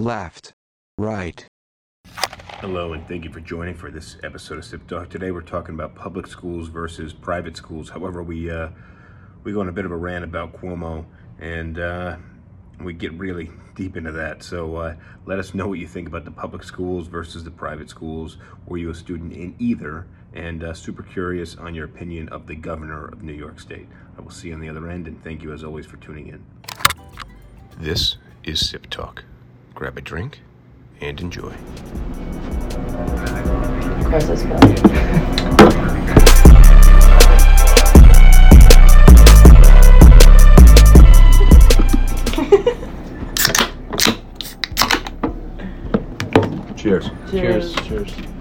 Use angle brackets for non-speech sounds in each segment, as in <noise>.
left, right. Hello, and thank you for joining for this episode of Sip Talk. Today we're talking about public schools versus private schools. However, we uh, we go on a bit of a rant about Cuomo, and uh, we get really <laughs> deep into that. So uh, let us know what you think about the public schools versus the private schools. Were you a student in either? And uh, super curious on your opinion of the governor of New York State. I will see you on the other end, and thank you as always for tuning in. This is Sip Talk. Grab a drink and enjoy. Gross as hell. Cheers. Cheers. Cheers. All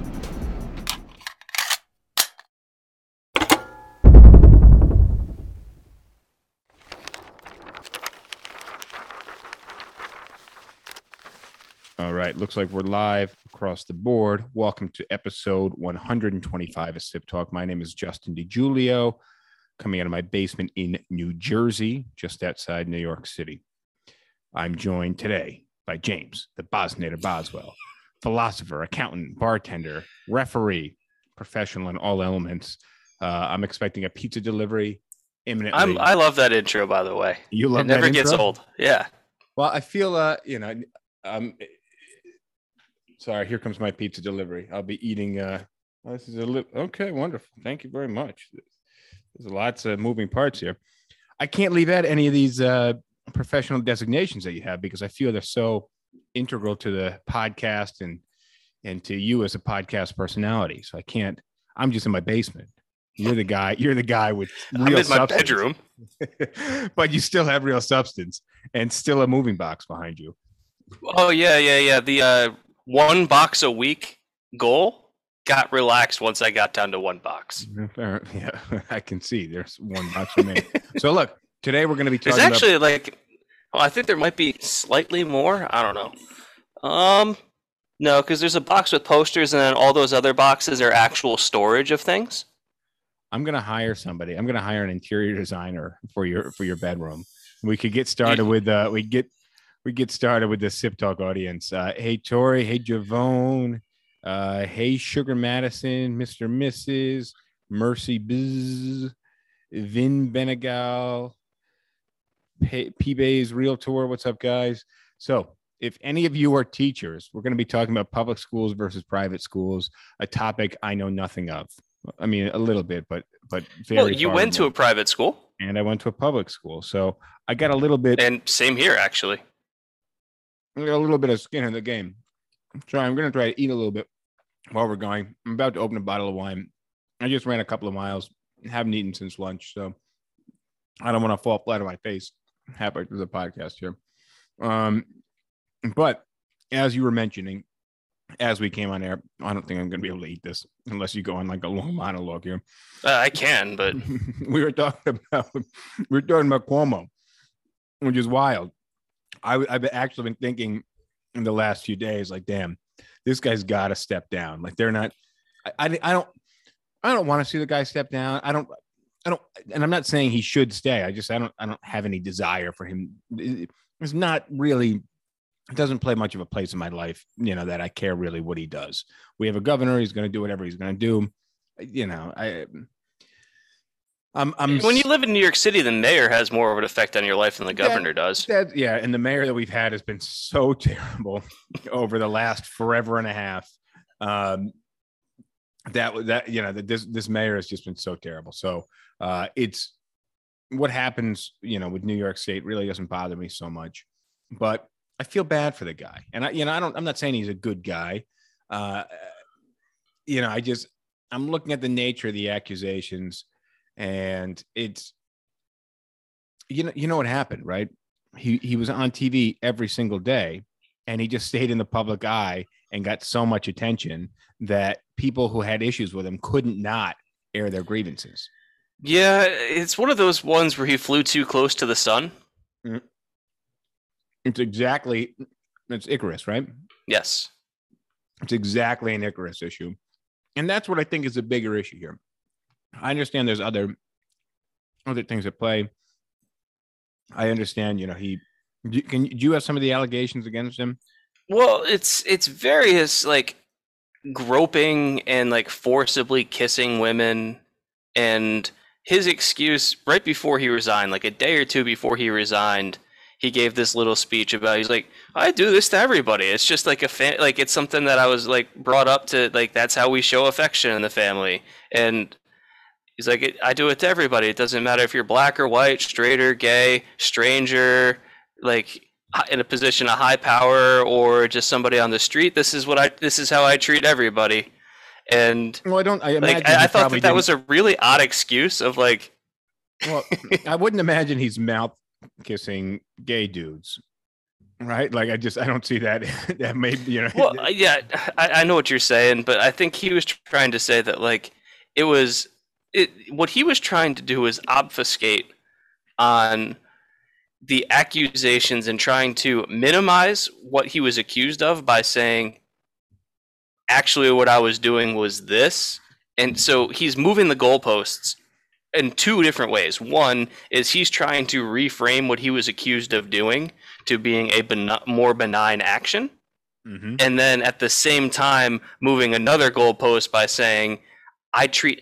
right, looks like we're live across the board. Welcome to episode 125 of Sip Talk. My name is Justin DiGiulio, coming out of my basement in New Jersey, just outside New York City. I'm joined today by James, the Bosnator Boswell, philosopher, accountant, bartender, referee, professional in all elements. Uh, I'm expecting a pizza delivery imminently. I'm, I love that intro, by the way. you love it never gets old. Yeah. Well, I feel uh, you know, um sorry, here comes my pizza delivery. I'll be eating uh oh, this is a little okay, wonderful. Thank you very much. There's lots of moving parts here. I can't leave out any of these uh professional designations that you have because I feel they're so integral to the podcast and and to you as a podcast personality. So I can't I'm just in my basement. You're the guy, you're the guy with <laughs> real I'm in my substance. bedroom. <laughs> but you still have real substance and still a moving box behind you. Oh yeah, yeah, yeah. The uh, one box a week goal got relaxed once I got down to one box. <laughs> Yeah, <laughs> I can see there's one box for me. so look, today we're going to be There's talking actually like, well, I think there might be slightly more. I don't know. Um, no, because there's a box with posters, and then all those other boxes are actual storage of things. I'm going to hire somebody. I'm going to hire an interior designer for your for your bedroom. We could get started with uh we get we get started with the Sip Talk audience. Uh, hey Tori, hey Javone, uh, hey Sugar Madison, Mr. Mrs. Mercy Biz, Vin Benegal, P- P-Bay's Realtor. What's up, guys? So, if any of you are teachers, we're going to be talking about public schools versus private schools, a topic I know nothing of. I mean, a little bit, but but very. well, you went to a private school, and I went to a public school, so I got a little bit, and same here actually. I got a little bit of skin in the game. So I'm going to try to eat a little bit while we're going. I'm about to open a bottle of wine. I just ran a couple of miles, haven't eaten since lunch, so I don't want to fall flat on my face halfway through the podcast here. Um, but as you were mentioning, as we came on air, I don't think I'm going to be able to eat this unless you go on like a long monologue here. Uh, I can, but <laughs> we were talking about we were talking about Cuomo, which is wild. I, have actually been thinking in the last few days, like, damn, this guy's got to step down. Like, they're not. I, I, I don't. I don't want to see the guy step down. I don't. I don't. And I'm not saying he should stay. I just. I don't. I don't have any desire for him. It's not really. It doesn't play much of a place in my life. You know that I care really what he does. We have a governor. He's going to do whatever he's going to do. You know. I. I'm. I'm. when you live in New York City, the mayor has more of an effect on your life than the Yeah. governor does. That, yeah, and the mayor that we've had has been so <laughs> terrible over the last forever and a half. Um, that that you know that this this mayor has just been so terrible. So uh, it's what happens, you know, with New York State really doesn't bother me so much, but I feel bad for the guy, and I you know I don't I'm not saying he's a good guy. Uh, you know, I just I'm looking at the nature of the accusations, and it's you know you know what happened, right? He he was on TV every single day, and he just stayed in the public eye and got so much attention that people who had issues with him couldn't not air their grievances. Yeah, it's one of those ones where he flew too close to the sun. Mm-hmm. It's exactly it's Icarus, right? Yes. It's exactly an Icarus issue. And that's what I think is a bigger issue here. I understand there's other other things at play. I understand, you know, he do- can do you have some of the allegations against him? Well, it's it's various like groping and like forcibly kissing women and his excuse right before he resigned, like a day or two before he resigned, he gave this little speech about he's like, I do this to everybody. It's just like a fa- like it's something that I was like brought up to like that's how we show affection in the family. And he's like, I do it to everybody. It doesn't matter if you're black or white, straight or gay, stranger, like in a position of high power or just somebody on the street. This is what I this is how I treat everybody. And Well, I don't. I like I, I thought that that didn't- was a really odd excuse of like Well, I wouldn't imagine he's mouth kissing gay dudes, right? Like I just I don't see that. <laughs> that may you know. well uh, yeah I, I know what you're saying but i think he was trying to say that like it was it what he was trying to do was obfuscate on the accusations and trying to minimize what he was accused of by saying actually what i was doing was this. And so he's moving the goalposts in two different ways. One is he's trying to reframe what he was accused of doing to being a ben- more benign action. Mhm. and then at the same time moving another goalpost by saying i treat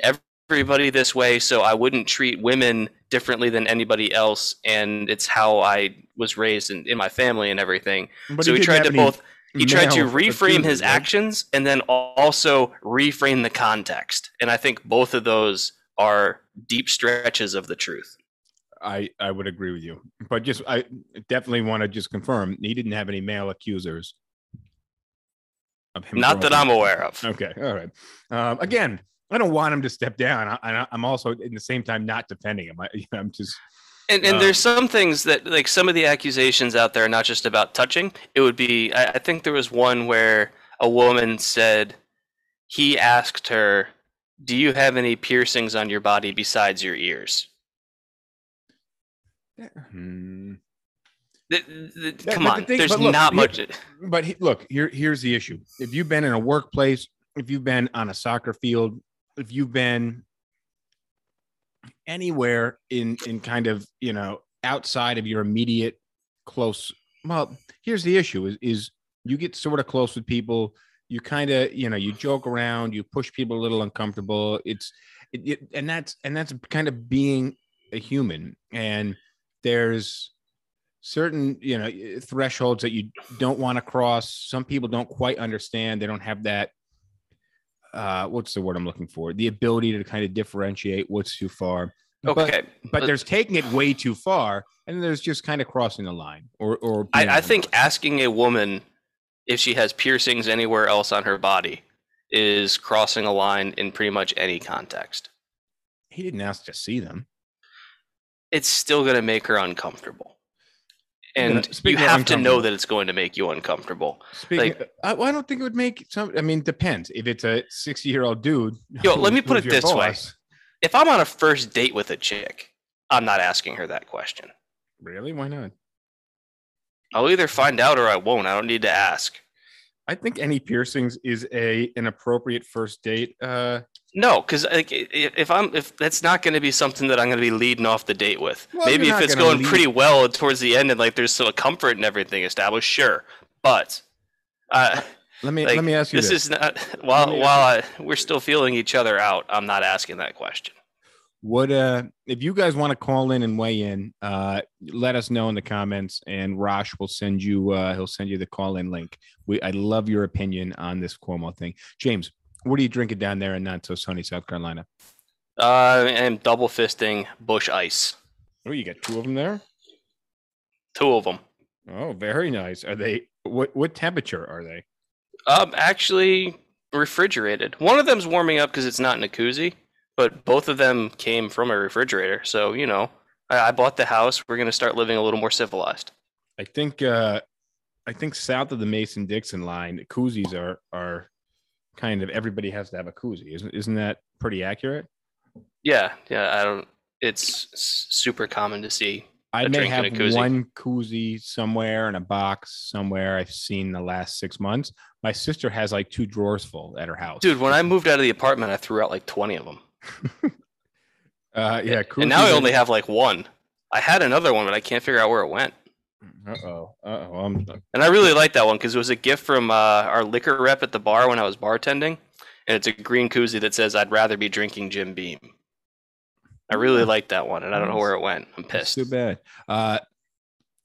everybody this way so i wouldn't treat women differently than anybody else and it's how i was raised in, in my family and everything But so he tried to both he tried to reframe his right? actions and then also reframe the context and i think both of those are deep stretches of the truth I I would agree with you, but just I definitely want to just confirm he didn't have any male accusers. Of him not that i'm aware of Okay, all right. Um, again, I don't want him to step down. I, I, I'm also in the same time not defending him. I, <laughs> I'm just And, and Uh, there's some things that, like, some of the accusations out there are not just about touching. It would be, I, I think there was one where a woman said he asked her, Do you have any piercings on your body besides your ears? Hmm. Th- th- That- come but the on, thing- there's look, not here- much. But he, look, here here's the issue. If you've been in a workplace, if you've been on a soccer field, if you've been anywhere in in kind of you know outside of your immediate close, well, here's the issue: is is you get sort of close with people. You kind of you know you joke around, you push people a little uncomfortable. It's it, it, and that's and that's kind of being a human. And there's certain you know thresholds that you don't want to cross some people don't quite understand they don't have that uh what's the word i'm looking for the ability to kind of differentiate what's too far Okay. but there's taking it way too far and there's just kind of crossing the line or or I, I think asking a woman if she has piercings anywhere else on her body is crossing a line in pretty much any context. he didn't ask to see them it's still going to make her uncomfortable. And you have to know that it's going to make you uncomfortable. speaking Like- I, I don't think it would make some i mean depends if it's a 60 year old dude <laughs> Yo, let me put it this way. If I'm on a first date with a chick, I'm not asking her that question. really why not I'll either find out or I won't. I don't need to ask. I think any piercings is a an appropriate first date. Uh, No, because like, if I'm if that's not going to be something that I'm going to be leading off the date with. Well, Maybe if it's gonna lead- pretty well towards the end and like there's still a comfort and everything established, sure. But uh, let me like, let me ask you this, this: is not while while I, we're still feeling each other out. I'm not asking that question. What uh, if you guys want to call in and weigh in? Uh, let us know in the comments, and Rosh will send you. Uh, he'll send you the call in link. We I love your opinion on this Cuomo thing, James. What are you drinking down there in not so sunny South Carolina? Uh, I am double fisting Busch Ice. Oh, you got two of them there. Two of them. Oh, very nice. Are they what what temperature are they? Um, actually refrigerated. One of them's warming up because it's not in a koozie, but both of them came from a refrigerator. So you know, I, I bought the house. We're gonna start living a little more civilized. I think uh I think south of the Mason Dixon line, the koozies are are kind of everybody has to have a koozie. Isn't isn't that pretty accurate? Yeah, yeah. I don't. It's super common to see. I may have a koozie. one koozie somewhere in a box somewhere I've seen the last six months. My sister has like two drawers full at her house. Dude, when I moved out of the apartment, I threw out like twenty of them, <laughs> uh, yeah, and now I only have like one. I had another one, but I can't figure out where it went. Uh oh. Uh oh. I'm And I really like that one because it was a gift from uh, our liquor rep at the bar when I was bartending, and it's a green koozie that says "I'd rather be drinking Jim Beam." I really like that one, and I don't know where it went. I'm That's pissed. too bad. Uh,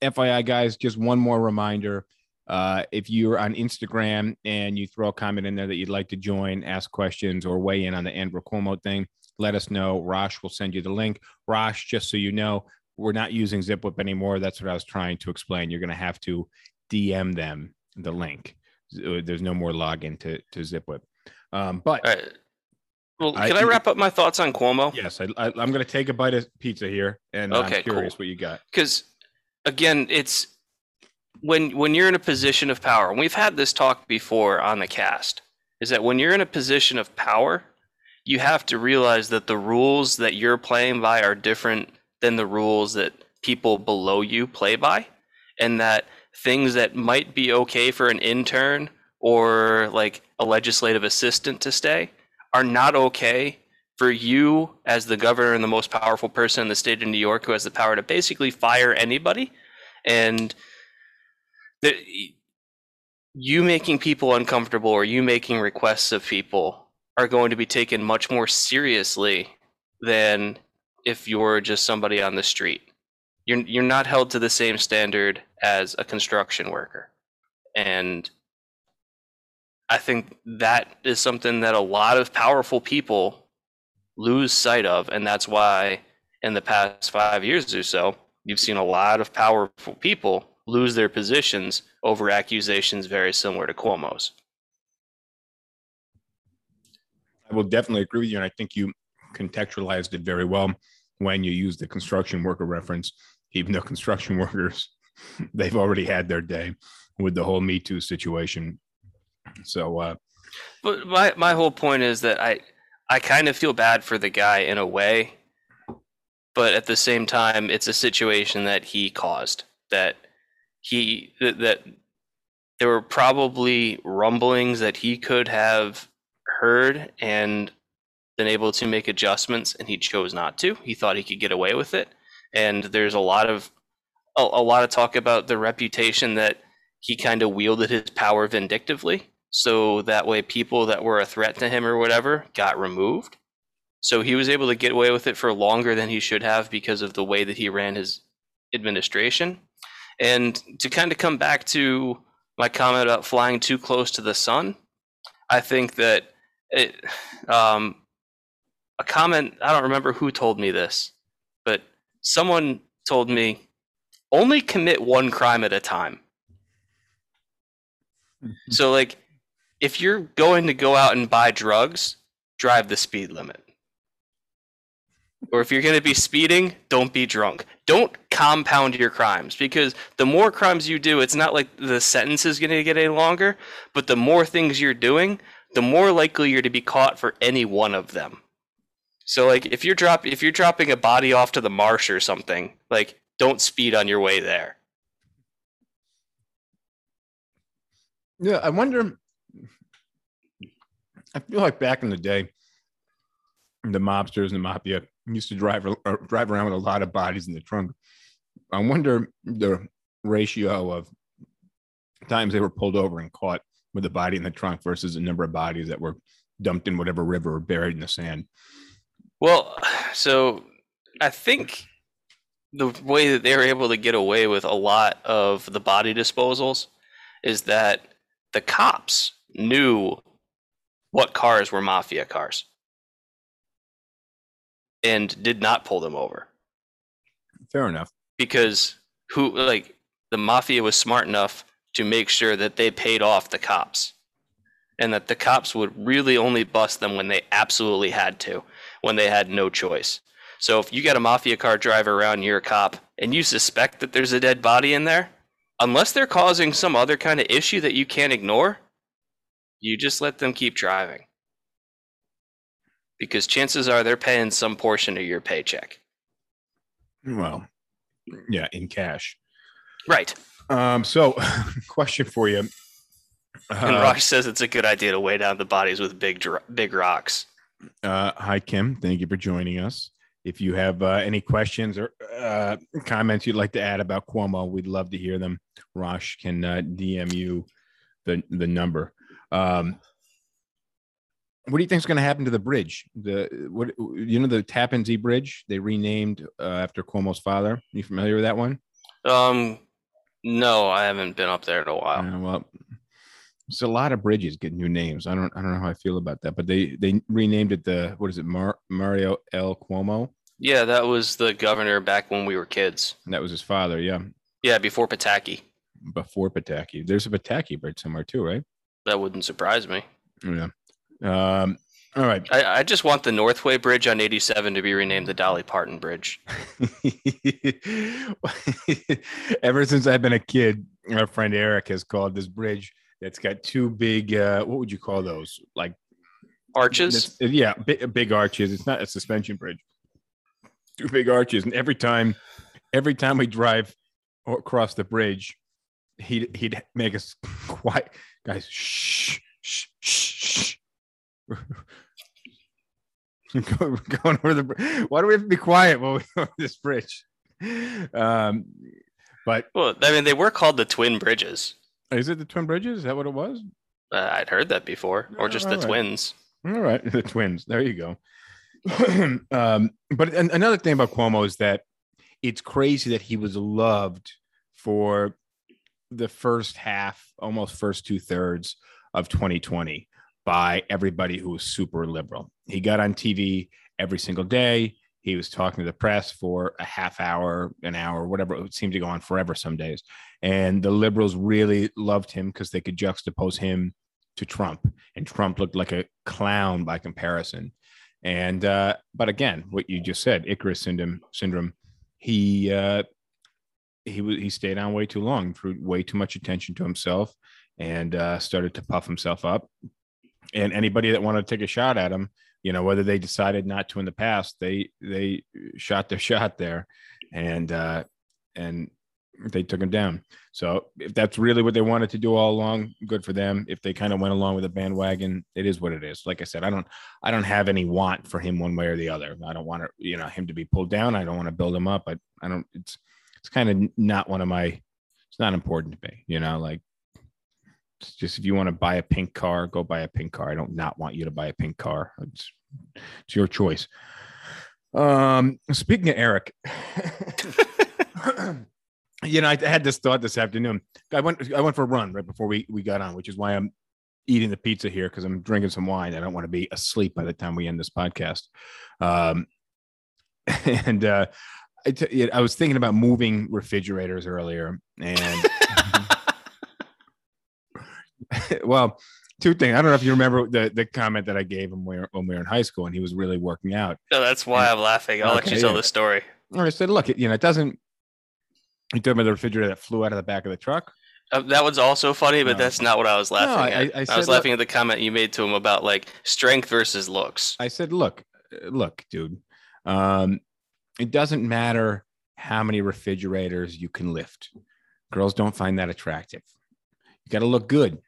FYI, guys, just one more reminder. Uh, if you're on Instagram and you throw a comment in there that you'd like to join, ask questions, or weigh in on the Andrew Cuomo thing, let us know. Rosh will send you the link. Rosh, just so you know, we're not using ZipWhip anymore. That's what I was trying to explain. You're going to have to DM them the link. There's no more login to, to ZipWhip. Um, but right. Well, I- can I wrap up my thoughts on Cuomo? yes, I, I, I'm going to take a bite of pizza here, and Okay, I'm curious cool. what you got. because again it's when when you're in a position of power and we've had this talk before on the cast is that when you're in a position of power you have to realize that the rules that you're playing by are different than the rules that people below you play by and that things that might be okay for an intern or like a legislative assistant to stay are not okay for you as the governor and the most powerful person in the state of New York who has the power to basically fire anybody and the, you making people uncomfortable or you making requests of people are going to be taken much more seriously than if you're just somebody on the street. You're you're not held to the same standard as a construction worker. And I think that is something that a lot of powerful people lose sight of and that's why in the past 5 years or so you've seen a lot of powerful people lose their positions over accusations very similar to Cuomo's. I will definitely agree with you, and I think you contextualized it very well when you use the construction worker reference. Even though construction <laughs> workers, they've already had their day with the whole Me Too situation. So, uh, But my my whole point is that I I kind of feel bad for the guy in a way, but at the same time, it's a situation that he caused. That he that, that there were probably rumblings that he could have heard and been able to make adjustments, and he chose not to. He thought he could get away with it, and there's a lot of a, a lot of talk about the reputation that he kind of wielded his power vindictively. So that way people that were a threat to him or whatever got removed. So he was able to get away with it for longer than he should have because of the way that he ran his administration. And to kind of come back to my comment about flying too close to the sun i think that it um, a comment i don't remember who told me this but someone told me only commit one crime at a time mm-hmm. so like if you're going to go out and buy drugs, drive the speed limit. Or if you're going to be speeding, don't be drunk. Don't compound your crimes because the more crimes you do, it's not like the sentence is going to get any longer, but the more things you're doing, the more likely you're to be caught for any one of them. So like if you're drop if you're dropping a body off to the marsh or something, like don't speed on your way there. yeah, I wonder. I feel like back in the day, the mobsters and the mafia used to drive uh, drive around with a lot of bodies in the trunk. I wonder the ratio of times they were pulled over and caught with a body in the trunk versus the number of bodies that were dumped in whatever river or buried in the sand. Well, so I think the way that they were able to get away with a lot of the body disposals is that the cops knew what cars were mafia cars and did not pull them over Fair enough. because who like the mafia was smart enough to make sure that they paid off the cops and that the cops would really only bust them when they absolutely had to when they had no choice so if you got a mafia car driver around you're a cop and you suspect that there's a dead body in there unless they're causing some other kind of issue that you can't ignore you just let them keep driving because chances are they're paying some portion of your paycheck Well, yeah, in cash. right Um, so <laughs> question for you. And Uh, Rock says it's a good idea to weigh down the bodies with big big rocks. Uh, hi, Kim. Thank you for joining us. if you have uh, any questions or uh, comments you'd like to add about Cuomo, we'd love to hear them. Rosh can uh, DM you the the number. Um, what do you think is going to happen to the bridge? The what you know the Tappan Zee Bridge they renamed uh, after Cuomo's father. You familiar with that one? Um, no, I haven't been up there in a while. Uh, well, it's a lot of bridges get new names. I don't I don't know how I feel about that, but they they renamed it the what is it Mar- Mario L Cuomo? Yeah, that was the governor back when we were kids. That was his father. Yeah, Yeah, before Pataki. before Pataki. There's a Pataki bridge somewhere too, right? That wouldn't surprise me. Yeah. Um. All right. I, I just want the Northway Bridge on 87 to be renamed the Dolly Parton Bridge. <laughs> Ever since I've been a kid, our friend Eric has called this bridge that's got two big. Uh, what would you call those? Like Arches? Yeah, big, big arches. It's not a suspension bridge. Two big arches, and every time, every time we drive across the bridge, he'd he'd make us quiet, guys. Shh, shh, shh, shh. <laughs> Going over the. Why do we have to be quiet while we go over this bridge? Um, but Well, I mean, they were called the Twin Bridges. Is it the twin bridges? Is that what it was? Uh, I'd heard that before, or just the twins. All right, <laughs> the twins. There you go. <clears throat> um, but an- another thing about Cuomo is that it's crazy that he was loved for the first half, almost first two thirds of 2020 by everybody who was super liberal. He got on TV every single day. He was talking to the press for a half hour, an hour, whatever. It seemed to go on forever some days. And the liberals really loved him because they could juxtapose him to Trump, and Trump looked like a clown by comparison. And uh, but again, what you just said, Icarus syndrome, syndrome, he uh, he he stayed on way too long, threw way too much attention to himself, and uh, started to puff himself up. And anybody that wanted to take a shot at him, you know, whether they decided not to in the past, they they shot their <laughs> shot there, and uh, and they took him down. So if that's really what they wanted to do all along, good for them. If they kind of went along with the bandwagon, it is what it is. Like I said, I don't I don't have any want for him one way or the other. I don't want to, you know, him to be pulled down. I don't want to build him up. I I don't it's it's kind of not one of my it's not important to me, you know, like just if you want to buy a pink car, go buy a pink car. I don't not want you to buy a pink car. It's it's your choice. Um speaking of Eric, <laughs> you know, I had this thought this afternoon. I went I went for a run right before we we got on, which is why I'm eating the pizza here because I'm drinking some wine. I don't want to be asleep by the time we end this podcast. Um, <laughs> and uh, I, t- I was thinking about moving refrigerators earlier, and <laughs> <laughs> well, two things. I don't know if you remember the the comment that I gave him when we were, when we were in high school, and he was really working out. No, that's why I'm laughing. I'll let you tell yeah. the story. I said, "Look, it, you know, it doesn't." You talking about the refrigerator that flew out of the back of the truck? Uh, that was also funny, but No. that's not what I was laughing I- at. I I, said, was look- laughing at the comment you made to him about like strength versus looks. I said, look, look, dude, um, it doesn't matter how many refrigerators you can lift. Girls don't find that attractive. You got to look good.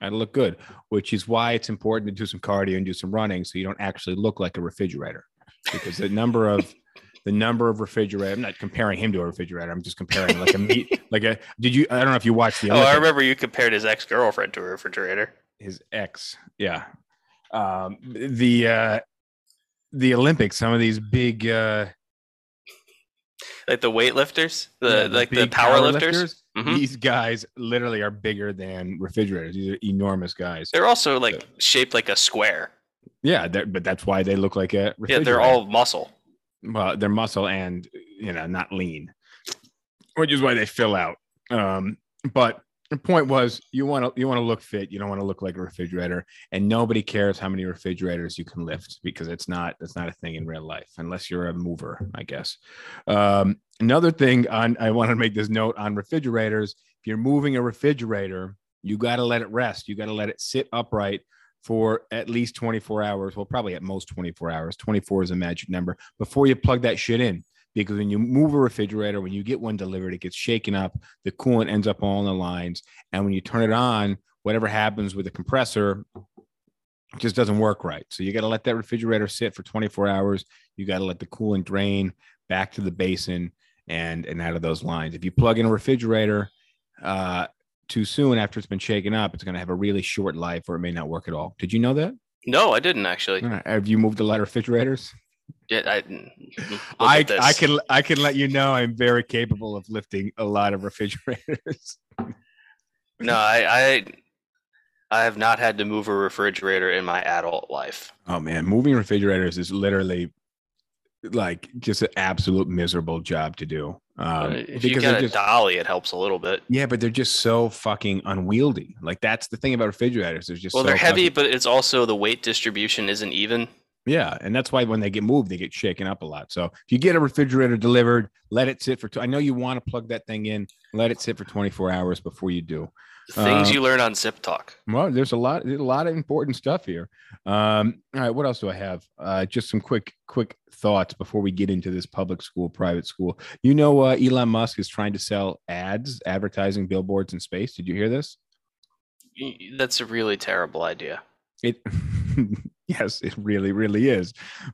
To look good, which is why it's important to do some cardio and do some running so you don't actually look like a refrigerator. Because the number of <laughs> the number of refrigerator, I'm not comparing him to a refrigerator. I'm just comparing like a meat, <laughs> like a. Did you? I don't know if you watched the. Oh, I remember you compared his ex girlfriend to a refrigerator. his ex yeah um the uh the olympics some of these big uh Like the weightlifters, yeah, the like the big power lifters. Mhm. these guys literally are bigger than refrigerators these are enormous guys They're also like shaped like a square. yeah but that's why they look like a Yeah, they're all muscle. well they're muscle and you know not lean which is why they fill out um but the point was you want to you want to look fit you don't want to look like a refrigerator and nobody cares how many refrigerators you can lift because it's not it's not a thing in real life unless you're a mover i guess. Um another thing on i want to make this note on refrigerators if you're moving a refrigerator you got to let it rest you got to let it sit upright for at least 24 hours well probably at most 24 hours 24 is a magic number before you plug that shit in because when you move a refrigerator when you get one delivered it gets shaken up the coolant ends up all in the lines and when you turn it on whatever happens with the compressor just doesn't work right. So you got to let that refrigerator sit for 24 hours. You got to let the coolant drain back to the basin and and out of those lines. If you plug in a refrigerator uh, too soon after it's been shaken up, it's going to have a really short life or it may not work at all. Did you know that? No, I didn't actually. All right. Have you moved a lot of refrigerators? Yeah, I, mm, mm, mm, look I, at. I can I can let you know I'm very capable of lifting a lot of refrigerators. <laughs> No, I, I I have not had to move a refrigerator in my adult life. Oh man, moving refrigerators is literally like just an absolute miserable job to do. Um, if you get a just, dolly, it helps a little bit. yeah, but they're just so fucking unwieldy. Like that's the thing about refrigerators. They're just Well, so they're heavy, fucking- but it's also the weight distribution isn't even. Yeah, and that's why when they get moved, they get shaken up a lot. So if you get a refrigerator delivered, let it sit for. T- I know you want to plug that thing in. Let it sit for 24 hours before you do. Things Uh, you learn on Sip Talk. Well, there's a lot, there's a lot of important stuff here. Um, all right, what else do I have? Uh, just some quick, quick thoughts before we get into this public school, private school. You know, uh, Elon Musk is trying to sell ads, advertising billboards in space. Did you hear this? That's a really terrible idea. It, <laughs> yes, it really, really is.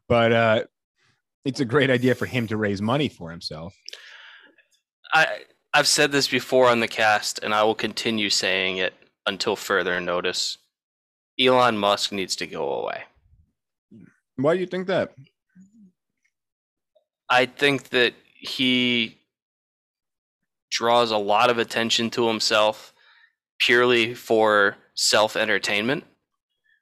But uh, it's a great idea for him to raise money for himself. I I've said this before on the cast, and I will continue saying it until further notice. Elon Musk needs to go away. Why do you think that? I think that he draws a lot of attention to himself purely for self entertainment,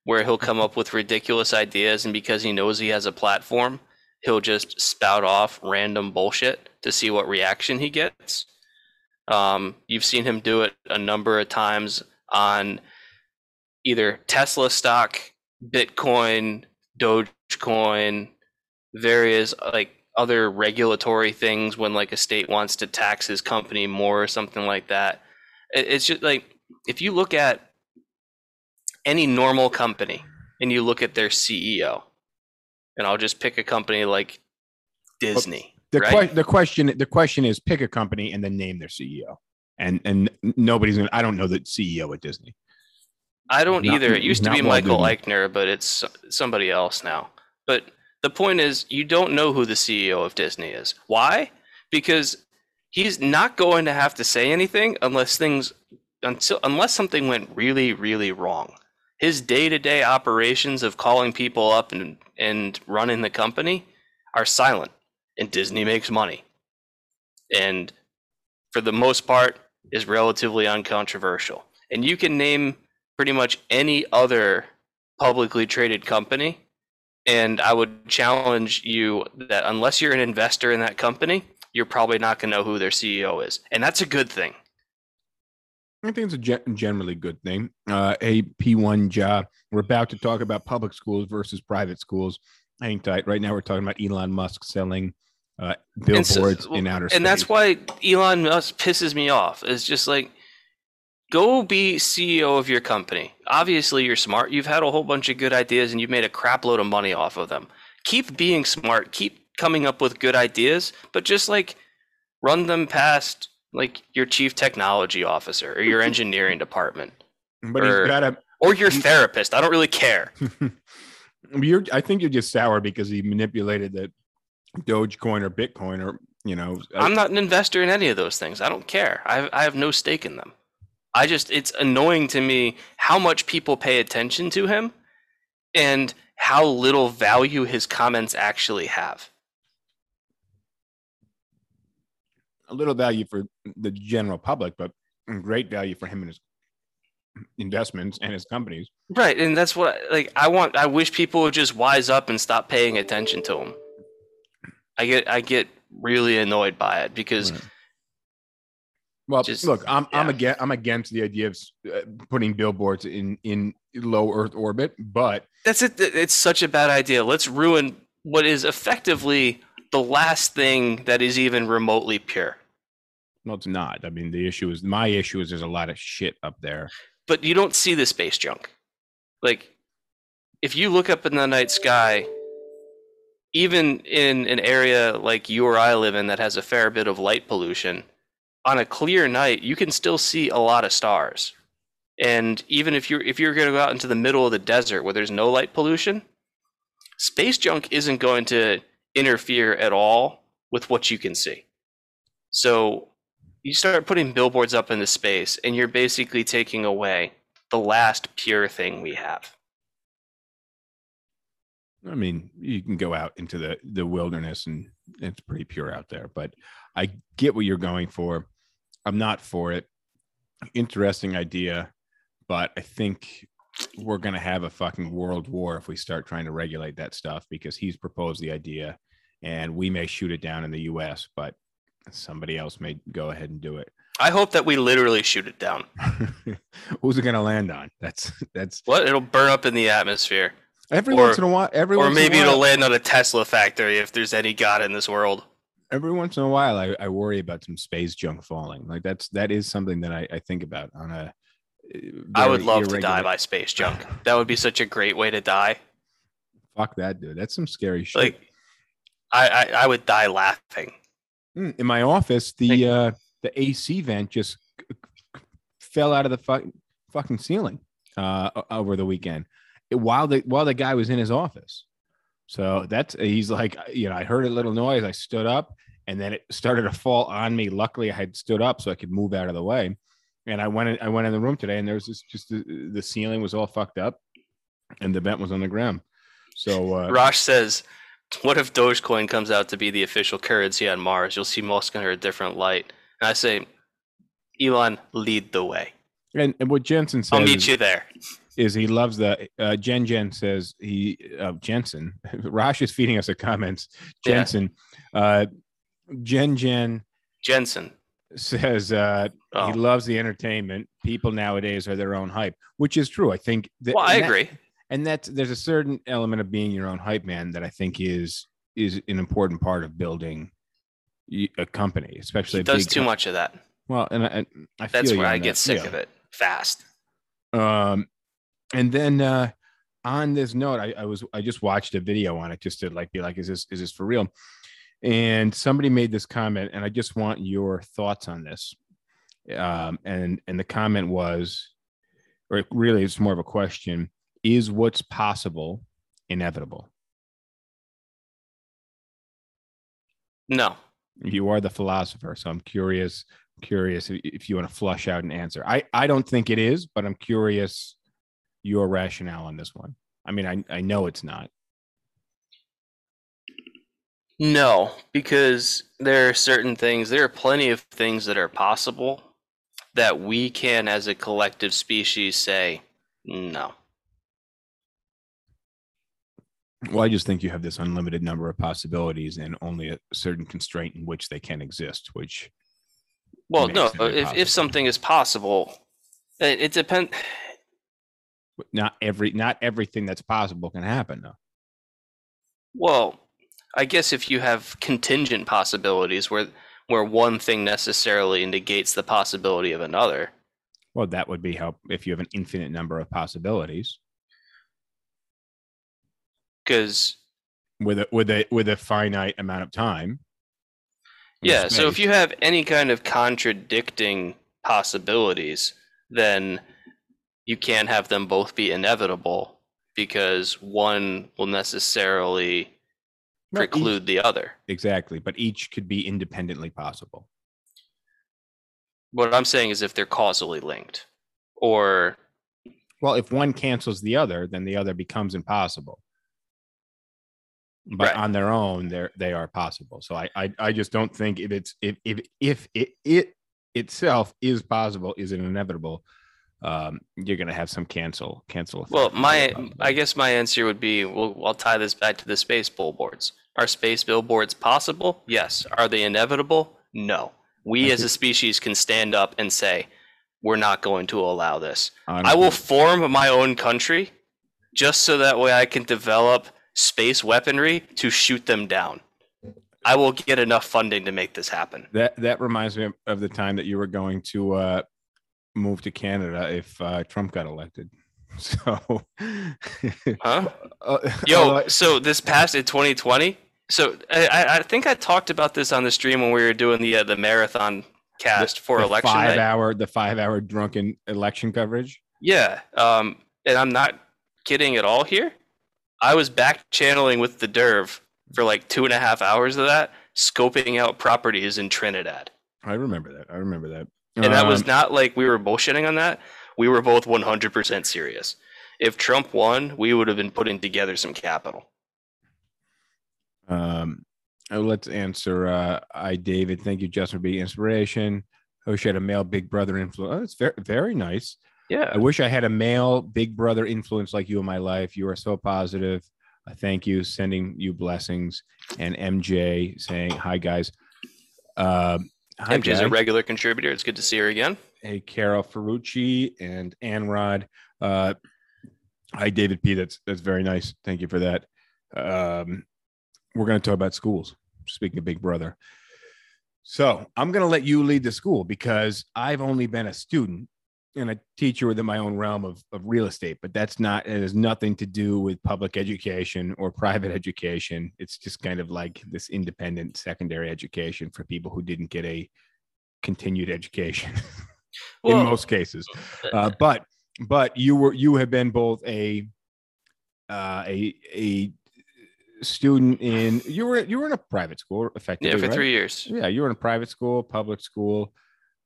where he'll come up with ridiculous ideas, and because he knows he has a platform, he'll just spout off random bullshit to see what reaction he gets. Um, you've seen him do it a number of times on either Tesla stock, Bitcoin, Dogecoin, various like other regulatory things when like a state wants to tax his company more or something like that. It's just like if you look at any normal company and you look at their CEO, and I'll just pick a company like Disney. The, right? que- the question the question is pick a company and then name their CEO. And and nobody's gonna I don't know the CEO at Disney. I don't Not- either. It used to be Michael. Eisner, but it's somebody else now. But the point is, you don't know who the CEO of Disney is. Why? Because he's not going to have to say anything unless things until unless something went really, really wrong. His day-to-day operations of calling people up and and running the company are silent, and Disney makes money. And for the most part, is relatively uncontroversial. And you can name pretty much any other publicly traded company. And I would challenge you that unless you're an investor in that company, you're probably not going to know who their CEO is. And that's a good thing. I think it's a gen- generally good thing. Uh, a P1 job. We're about to talk about public schools versus private schools. Hang tight. Right now, we're talking about Elon Musk selling uh, And so- billboards in outer space. And that's why Elon Musk pisses me off. It's just like, go be CEO of your company. Obviously, you're smart. You've had a whole bunch of good ideas and you've made a crap load of money off of them. Keep being smart. Keep coming up with good ideas, but just like run them past like your chief technology officer or your engineering department but or- he's got a. or your therapist. I don't really care. <laughs> You're. I think you're just sour because he manipulated the Dogecoin or Bitcoin or you know. Uh, I'm not an investor in any of those things. I don't care. I have, I have no stake in them. I just it's annoying to me how much people pay attention to him and how little value his comments actually have. A little value for the general public, but great value for him and his investments and his companies. Right, and that's what like I want I wish people would just wise up and stop paying attention to him. I get I get really annoyed by it because Right. Well, Just- look, I'm I'm against I'm against the idea of uh, putting billboards in in low Earth orbit, but That's it. It's such a bad idea. Let's ruin what is effectively the last thing that is even remotely pure. No, it's not. I mean, the issue is my issue is there's a lot of shit up there. But you don't see the space junk. Like, if you look up in the night sky, even in an area like you or I live in that has a fair bit of light pollution, on a clear night, you can still see a lot of stars. And even if you're if you're going to go out into the middle of the desert where there's no light pollution, space junk isn't going to interfere at all with what you can see. So you start putting billboards up in the space, and you're basically taking away the last pure thing we have. I mean, you can go out into the the wilderness and it's pretty pure out there, but I get what you're going for. I'm not for it. Interesting idea, but I think we're going to have a fucking world war if we start trying to regulate that stuff because he's proposed the idea and we may shoot it down in the US, but somebody else may go ahead and do it. I hope that we literally shoot it down. <laughs> Who's it going to land on? That's that's What? It'll burn up in the atmosphere. every Or- once in a while. Every Or once in a maybe while- it'll land on a Tesla factory if there's any God in this world. every once in a while I, I worry about some space junk falling like that's that is something that i, I think about on a uh, would very love to die by space junk. <sighs> That would be such a great way to die. fuck that dude that's some scary shit Like, I, I, I would die laughing. Mm, in my office the uh the ac vent just fell out of the fuck, fucking ceiling uh over the weekend while the while the guy was in his office. So that's he's like you know i heard a little noise i stood up and then it started to fall on me. Luckily i had stood up so i could move out of the way. And i went in, i went in the room today and there was this just the, the ceiling was all fucked up and the vent was on the ground. So uh Rosh says, <laughs> "What if Dogecoin comes out to be the official currency on Mars? You'll see Musk under a different light." And I say, Elon, lead the way. and, and what jensen says I'll meet you there. is he loves the uh, Jen Jen says he uh, Jensen <laughs> Rosh is feeding us the comments. Yeah. Jensen, uh, Jen Jen Jensen. says uh, Oh. he loves the entertainment. People nowadays are their own hype, which is true. I think. That, Well, I that- agree. And that's there's a certain element of being your own hype man that I think is is an important part of building a company, especially He does too much of that. Well, and I, I That's where I that. get sick Yeah. of it fast. Um, and then uh, on this note, I, I was I just watched a video on it just to like be like, is this is this for real? And somebody made this comment, and I just want your thoughts on this. Um, and and the comment was, or really, it's more of a question: Is what's possible inevitable? No. You are the philosopher, so I'm curious curious if- you want to flush out an answer. I I don't think it is, but I'm curious your rationale on this one. I mean, I I know it's not. No, because there are certain things, there are plenty of things that are possible that we can, as a collective species, say, no. Well, I just think you have this unlimited number of possibilities and only a certain constraint in which they can exist, which Well, no, if, if something is possible, it, it depends. not every not everything that's possible can happen though. Well, I guess if you have contingent possibilities where where one thing necessarily negates the possibility of another, Well, that would be how if you have an infinite number of possibilities because with a with a with a finite amount of time. yeah, so if you have any kind of contradicting possibilities, then you can't have them both be inevitable because one will necessarily Well, each- preclude the other. exactly, but each could be independently possible. What I'm saying is if they're causally linked or Well, if one cancels the other, then the other becomes impossible. But Right. on their own, they're they are possible. So I, I I just don't think if it's if if if it it itself is possible, is it inevitable? Um, you're gonna have some cancel cancel. Well, my. I guess my answer would be well, I'll tie this back to the space billboards. Are space billboards possible? Yes. Are they inevitable? No. We as a species can stand up and say, we're not going to allow this. I will form my own country just so that way I can develop space weaponry to shoot them down. I will get enough funding to make this happen. That that reminds me of- the time that you were going to uh, move to Canada if uh, Trump got elected. <laughs> So, Huh? <laughs> Uh, Yo, although- so this past in 2020. So I, I- think I talked about this on the stream when we were doing the uh, the marathon cast for the election five night. hour the five hour drunken election coverage. Yeah, um, and I'm not kidding at all here. I was back channeling with the Derv for like two and a half hours of that, scoping out properties in Trinidad. I remember that. I remember that. And that was Um, not like we were bullshitting on that. We were both 100% serious. If Trump won, we would have been putting together some capital. Um, uh, let's answer. Uh, I, David, thank you, Justin, for being inspiration. Wish I had a male Big Brother influence. Oh, it's very, very nice. Yeah. I wish I had a male Big Brother influence like you in my life. You are so positive. Uh, thank you. Sending you blessings. And MJ saying, Hi, guys. Um, hi, MJ's a regular contributor. It's good to see her again. Hey, Carol Ferrucci and Ann Rod. Uh, hi, David P. That's that's very nice. Thank you for that. Um, we're going to talk about schools. Speaking of Big Brother, so I'm going to let you lead the school because I've only been a student and a teacher within my own realm of, of real estate, but that's not it has nothing to do with public education or private education. It's just kind of like this independent secondary education for people who didn't get a continued education. <laughs> in Well, most cases. Uh, but but you were you have been both a uh, a a student in you were you were in a private school effectively yeah, for right? three years. yeah you were in a private school public school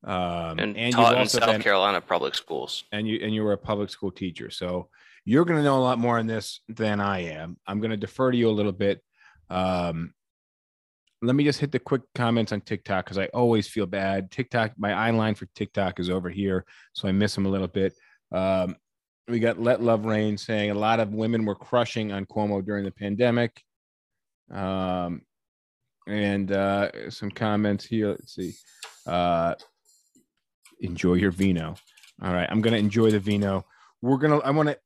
um, And, and, taught in South been Carolina public schools. and you and you were a public school teacher. So you're going to know a lot more on this than i am. I'm going to defer to you a little bit. Um, let me just hit the quick comments on tiktok because i always feel bad. Tiktok my eye line for tiktok is over here so i miss them a little bit. Um, we got let love rain saying a lot of women were crushing on cuomo during the pandemic. Um, and uh, some comments here. Let's see. Uh, enjoy your vino all right, I'm gonna enjoy the vino. We're gonna. I want to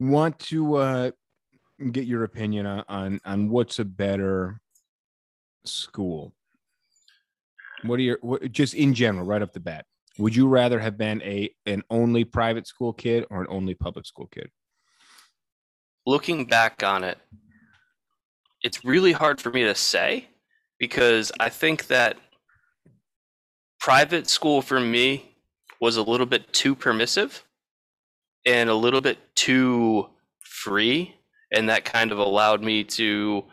want to uh, get your opinion on, on what's a better school. What are your what, just in general, right off the bat? Would you rather have been a an only private school kid or an only public school kid? Looking back on it, it's really hard for me to say because I think that private school for me was a little bit too permissive and a little bit too free. And that kind of allowed me to,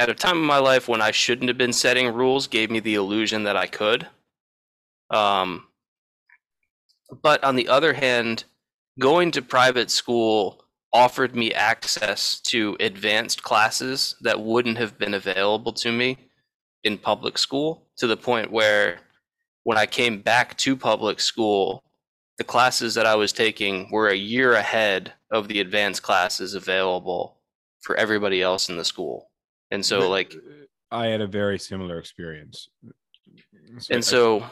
at a time in my life when I shouldn't have been setting rules, gave me the illusion that I could. Um, but on the other hand, going to private school offered me access to advanced classes that wouldn't have been available to me in public school to the point where when I came back to public school, the classes that I was taking were a year ahead of the advanced classes available for everybody else in the school. And so, like, uh, I had a very similar experience. So and so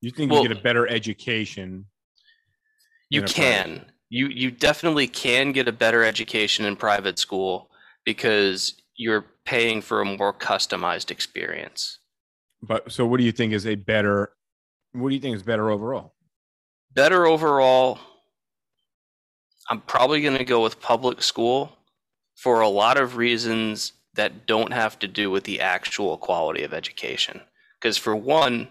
you think well- you get a better education? you private can you you definitely can get a better education in private school because you're paying for a more customized experience But so, what do you think is a better? What do you think is better overall? better overall i'm probably going to go with public school for a lot of reasons that don't have to do with the actual quality of education because for one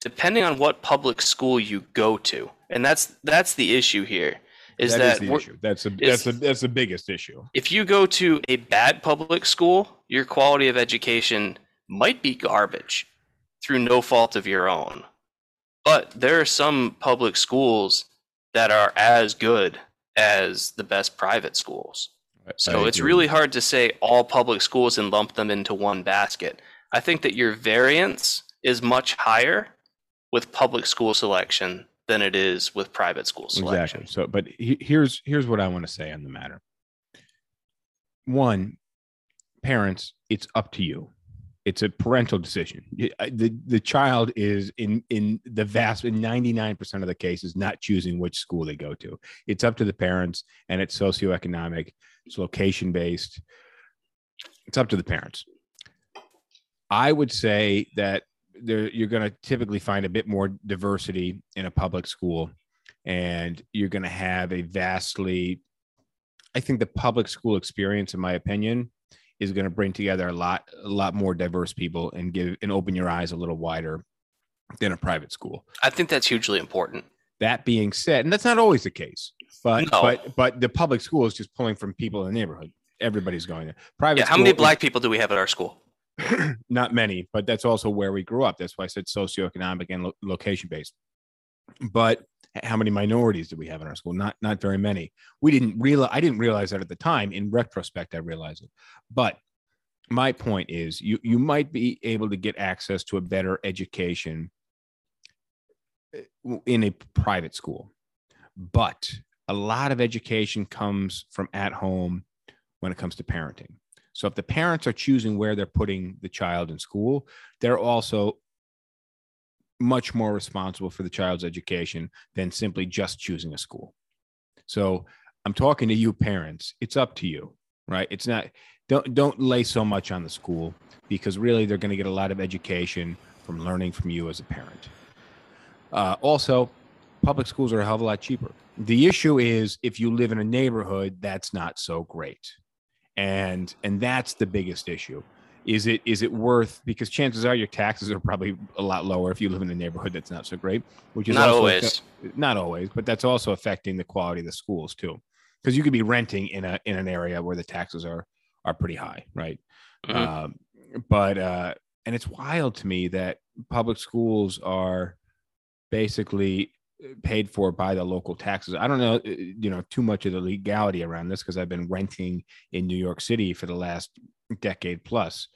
depending on what public school you go to and that's that's the issue here is that, the issue. That's a is- that's a that's the biggest issue. if you go to a bad public school, your quality of education might be garbage through no fault of your own. But there are some public schools that are as good as the best private schools. So it's really hard to say all public schools and lump them into one basket. I think that your variance is much higher with public school selection than it is with private school selection. Exactly. So, but he, here's here's what I want to say on the matter. One, parents, it's up to you. It's a parental decision. The the child is in in the vast in 99% of the cases not choosing which school they go to. It's up to the parents and it's socioeconomic, it's location based. It's up to the parents. I would say that there you're going to typically find a bit more diversity in a public school and you're going to have a vastly i think the public school experience in my opinion is going to bring together a lot a lot more diverse people and give and open your eyes a little wider than a private school I think that's hugely important. That being said, and that's not always the case, but No. but but the public school is just pulling from people in the neighborhood. Everybody's going there. Private Yeah, how many school is- black people do we have at our school? <clears throat> not many, but that's also where we grew up. That's why I said socioeconomic and lo- location based. But how many minorities do we have in our school? Not not very many. We didn't realize. I didn't realize that at the time. In retrospect, I realized it. But my point is, you you might be able to get access to a better education uh, in a private school, but a lot of education comes from at home when it comes to parenting. So if the parents are choosing where they're putting the child in school, they're also much more responsible for the child's education than simply just choosing a school. So I'm talking to you parents. It's up to you, right? It's not don't don't lay so much on the school because really they're going to get a lot of education from learning from you as a parent. Uh, also, public schools are a hell of a lot cheaper. The issue is if you live in a neighborhood that's not so great and and that's the biggest issue is it is it worth because chances are your taxes are probably a lot lower if you live in a neighborhood that's not so great which is Not always. not always but that's also affecting the quality of the schools too because you could be renting in a in an area where the taxes are are pretty high right Mhm. um, but uh and it's wild to me that public schools are basically paid for by the local taxes. I don't know, uh, you know, too much of the legality around this because I've been renting in New York City for the last decade plus.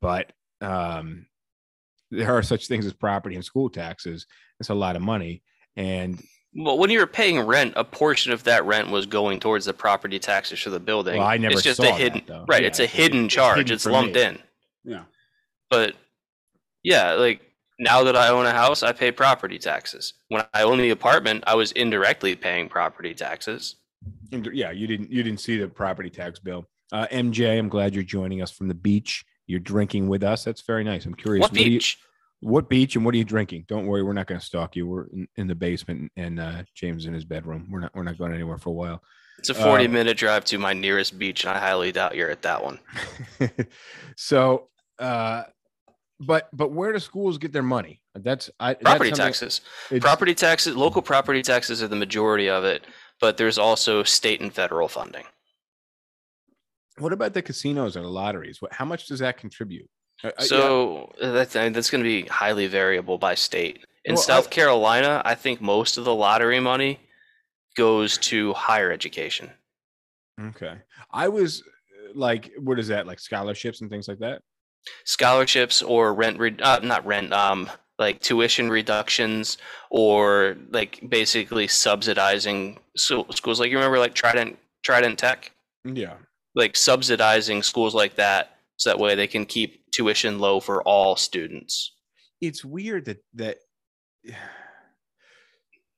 But um, there are such things as property and school taxes. It's a lot of money, and Well, when you were paying rent, a portion of that rent was going towards the property taxes for the building. well, I never it's just saw a that, hidden, though. right? Yeah, it's a hidden it's charge. hidden it's lumped me. in. Yeah. But yeah, like now that I own a house, I pay property taxes. When I owned the apartment, I was indirectly paying property taxes. Yeah, you didn't you didn't see the property tax bill. Uh, MJ, I'm glad you're joining us from the beach. You're drinking with us. That's very nice. I'm curious. What you- beach? what beach and what are you drinking? Don't worry, we're not going to stalk you. We're in, in the basement and uh, James in his bedroom. We're not we're not going anywhere for a while. It's a 40 uh, minute drive to my nearest beach, and I highly doubt you're at that one. <laughs> so, uh, but but where do schools get their money? That's I that's Property something- taxes. Property taxes, local property taxes are the majority of it, but there's also state and federal funding. What about the casinos or the lotteries? What how much does that contribute? Uh, uh, yeah, So that's I mean, that's going to be highly variable by state. In Well, South I- Carolina, I think most of the lottery money goes to higher education. okay. I was uh, like, what is that? Like scholarships and things like that. Scholarships or rent, re- uh, not rent, um, like tuition reductions or like basically subsidizing so, schools. Like you remember, like Trident, Trident Tech, Yeah. like subsidizing schools like that, so that way they can keep tuition low for all students. it's weird that that <sighs>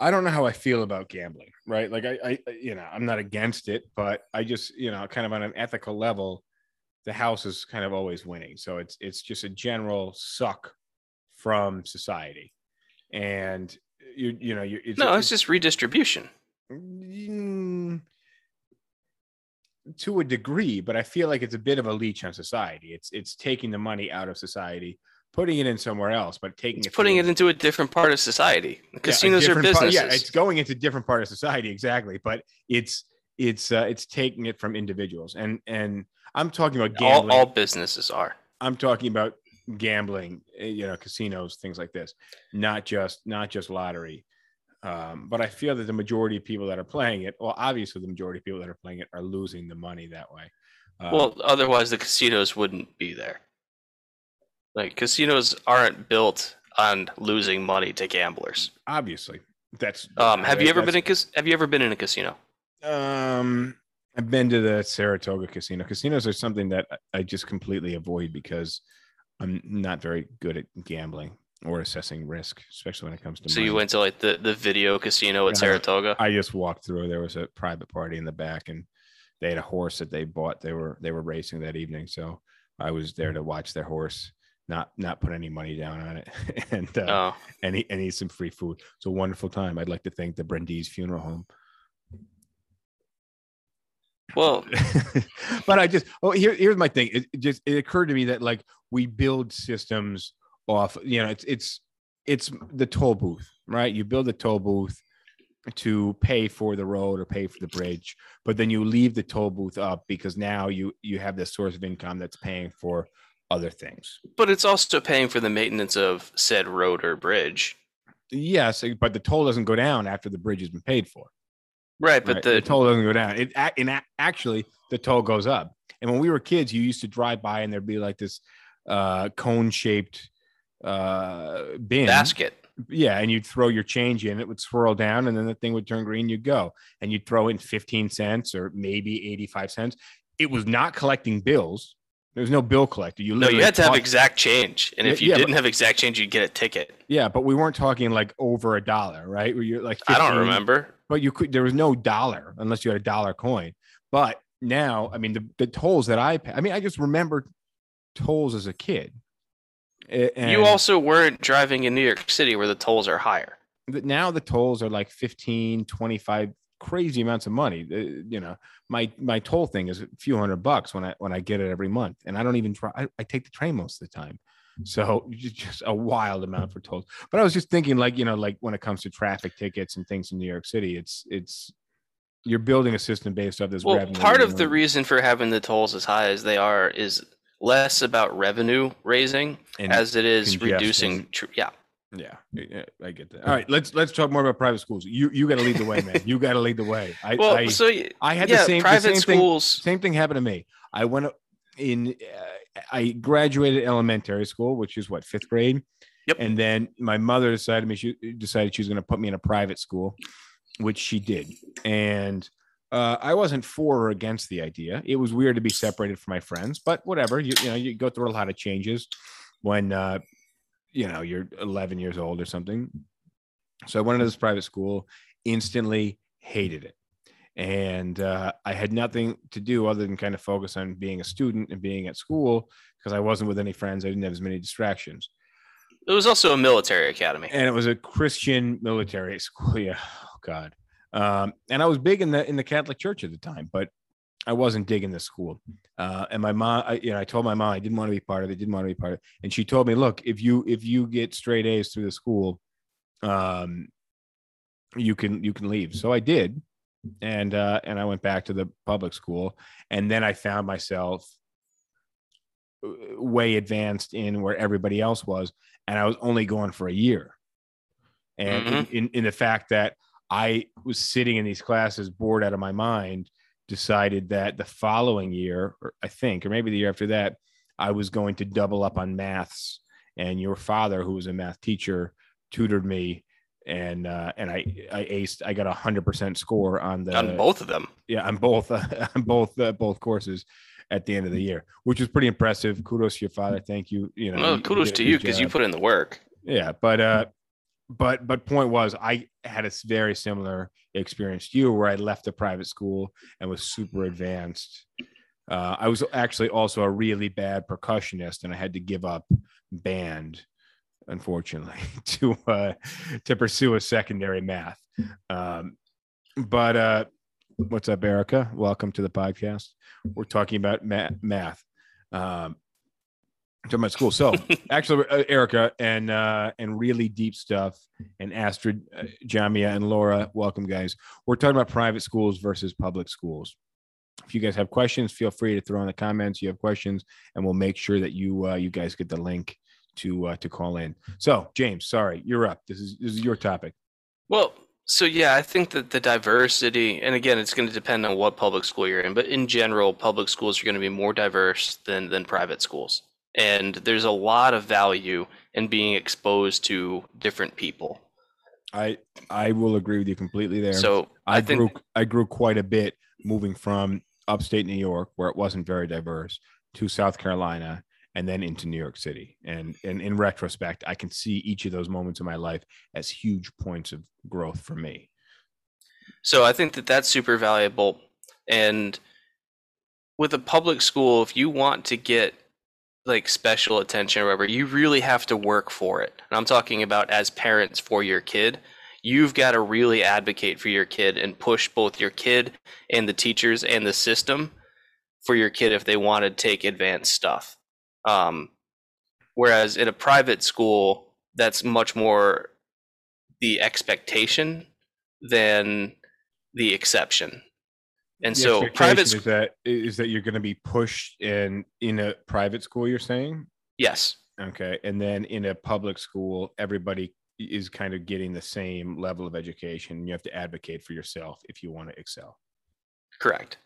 I don't know how I feel about gambling, right? Like I, I you know, I'm not against it, but I just, you know, kind of on an ethical level, the house is kind of always winning. So it's it's just a general suck from society. And you you know, you it's No, it's just redistribution. Mm, to a degree, but I feel like it's a bit of a leech on society. It's it's taking the money out of society, putting it in somewhere else, but taking It's it putting it into a different part of society. yeah, a Casinos are different part- yeah, it's going into different part of society exactly, but it's it's uh, it's taking it from individuals, and and I'm talking about gambling. all businesses are. I'm talking about gambling, eh, you know, casinos, things like this, not just not just lottery. Um, but I feel that the majority of people that are playing it, well, obviously the majority of people that are playing it are losing the money that way. Uh, Well, otherwise the casinos wouldn't be there. Like casinos aren't built on losing money to gamblers. obviously, that's. Um, have you ever been in Have you ever been in a casino? Um, I've been to the Saratoga casino. Casinos are something that I- just completely avoid because I'm not very good at gambling or assessing risk, especially when it comes to. So you went to like the, the video casino at Yeah. Saratoga. I just walked through. There was a private party in the back, and they had a horse that they bought. They were they were racing that evening, so I was there to watch their horse, not not put any money down on it, <laughs> and uh, Oh, and eat, and eat some free food. It's a wonderful time. I'd like to thank the Brindisi Funeral Home. Well, <laughs> but I just oh here here's my thing. It, it just it occurred to me that like we build systems off you know it's it's it's the toll booth right. You build a toll booth to pay for the road or pay for the bridge, but then you leave the toll booth up because now you you have this source of income that's paying for other things. But it's also paying for the maintenance of said road or bridge. Yes, but the toll doesn't go down after the bridge has been paid for. Right, but right? the, the toll doesn't go down. It and actually the toll goes up. And when we were kids, you used to drive by and there'd be like this uh, cone shaped uh, bin basket. Yeah, and you'd throw your change in, it would swirl down, and then the thing would turn green. You'd go, and you'd throw in fifteen cents or maybe eighty-five cents. It was not collecting bills. There was no bill collector. You No, you had to have exact change, and if you yeah, didn't have exact change, you'd get a ticket. Yeah, but we weren't talking like over a dollar, right? Where you're like, I don't remember. But you could there was no dollar unless you had a dollar coin. But now i mean the, the tolls that i pay i mean i just remember tolls as a kid. And you also weren't driving in New York City where the tolls are higher. now the tolls are like 15 25 crazy amounts of money. Uh, you know my my toll thing is a few hundred bucks when i when i get it every month. And i don't even try i, I take the train most of the time so <laughs> just a wild amount for tolls but i was just thinking like you know like when it comes to traffic tickets and things in new york city it's it's you're building a system based off this Well, revenue part of the reason for having the tolls as high as they are is less about revenue raising and- as it is reducing. Tr- yeah, yeah, I get that. All right, let's let's talk more about private schools. You you got to lead the way, man. You got to lead the way. I well, I, so I had yeah, the same the private same thing same thing happened to me. I went in, uh, I graduated elementary school, which is what fifth grade. Yep. And then my mother decided me she decided she was going to put me in a private school, which she did. And uh, I wasn't for or against the idea. It was weird to be separated from my friends, but whatever. You, you know, you go through a lot of changes when uh, you know you're 11 years old or something. So I went into this private school, instantly hated it and uh, I had nothing to do other than kind of focus on being a student and being at school because I wasn't with any friends. I didn't have as many distractions, It was also a military academy. and it was a Christian military school. <laughs> Yeah, oh God. Um, and I was big in the in the Catholic Church at the time, but I wasn't digging the school. Uh, and my mom, I, you know, I told my mom I didn't want to be part of it. Didn't want to be part of it, and she told me, "Look, if you if you get straight A's through the school, um, you can you can leave." So I did, and uh, and I went back to the public school, and then I found myself uh, way advanced in where everybody else was, and I was only going for a year. And in, in, in the fact that I was sitting in these classes bored out of my mind, decided that the following year, or I think, or maybe the year after that, I was going to double up on maths. And your father, who was a math teacher, tutored me, and uh, and I I aced. I got a hundred percent score on the on both of them. yeah on both uh, <laughs> on both uh, both courses at the end of the year, which was pretty impressive. Kudos to your father. Thank you. You know, Well, you kudos a to you because you put in the work. Yeah, but uh, but but point was, I had a very similar experience to you, where I left the private school and was super advanced. Uh, I was actually also a really bad percussionist, and I had to give up band, unfortunately, <laughs> to uh, to pursue a secondary math. Um, but uh, what's up, Erica? Welcome to the podcast. We're talking about ma- math. Um, talking about school. So <laughs> actually, uh, Erica and uh, and really deep stuff, and Astrid, uh, Jamia, and Laura, welcome, guys. We're talking about private schools versus public schools. If you guys have questions, feel free to throw in the comments. You have questions, and we'll make sure that you uh, you guys get the link to uh, to call in. So, James, sorry, you're up. This is this is your topic. Well, so yeah, I think that the diversity, and again, it's going to depend on what public school you're in, but in general, public schools are going to be more diverse than than private schools, and there's a lot of value in being exposed to different people. I I will agree with you completely there. So I, I, think grew I grew quite a bit moving from upstate New York, where it wasn't very diverse, to South Carolina, and then into New York City. And and in retrospect, I can see each of those moments in my life as huge points of growth for me. So I think that that's super valuable. And with a public school, if you want to get like special attention or whatever, you really have to work for it. And I'm talking about as parents for your kid. You've got to really advocate for your kid and push both your kid and the teachers and the system for your kid if they want to take advanced stuff. Um, whereas in a private school, that's much more the expectation than the exception. And The so private is that is that you're going to be pushed in in a private school. You're saying yes. okay, and then in a public school, everybody is kind of getting the same level of education. You have to advocate for yourself if you want to excel. Correct.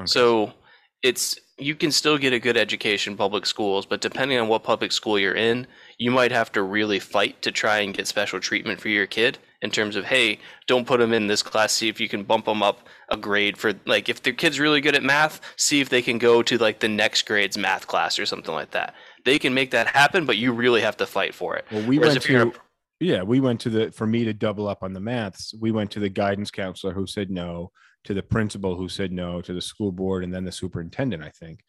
Okay. So it's you can still get a good education in public schools, but depending on what public school you're in, you might have to really fight to try and get special treatment for your kid in terms of hey, don't put them in this class. See if you can bump them up a grade for like if their kid's really good at math, see if they can go to like the next grade's math class or something like that. They can make that happen, but you really have to fight for it. Well, we Whereas went to a- yeah, we went to the for me to double up on the maths. We went to the guidance counselor who said no, to the principal who said no, to the school board, and then the superintendent. I think,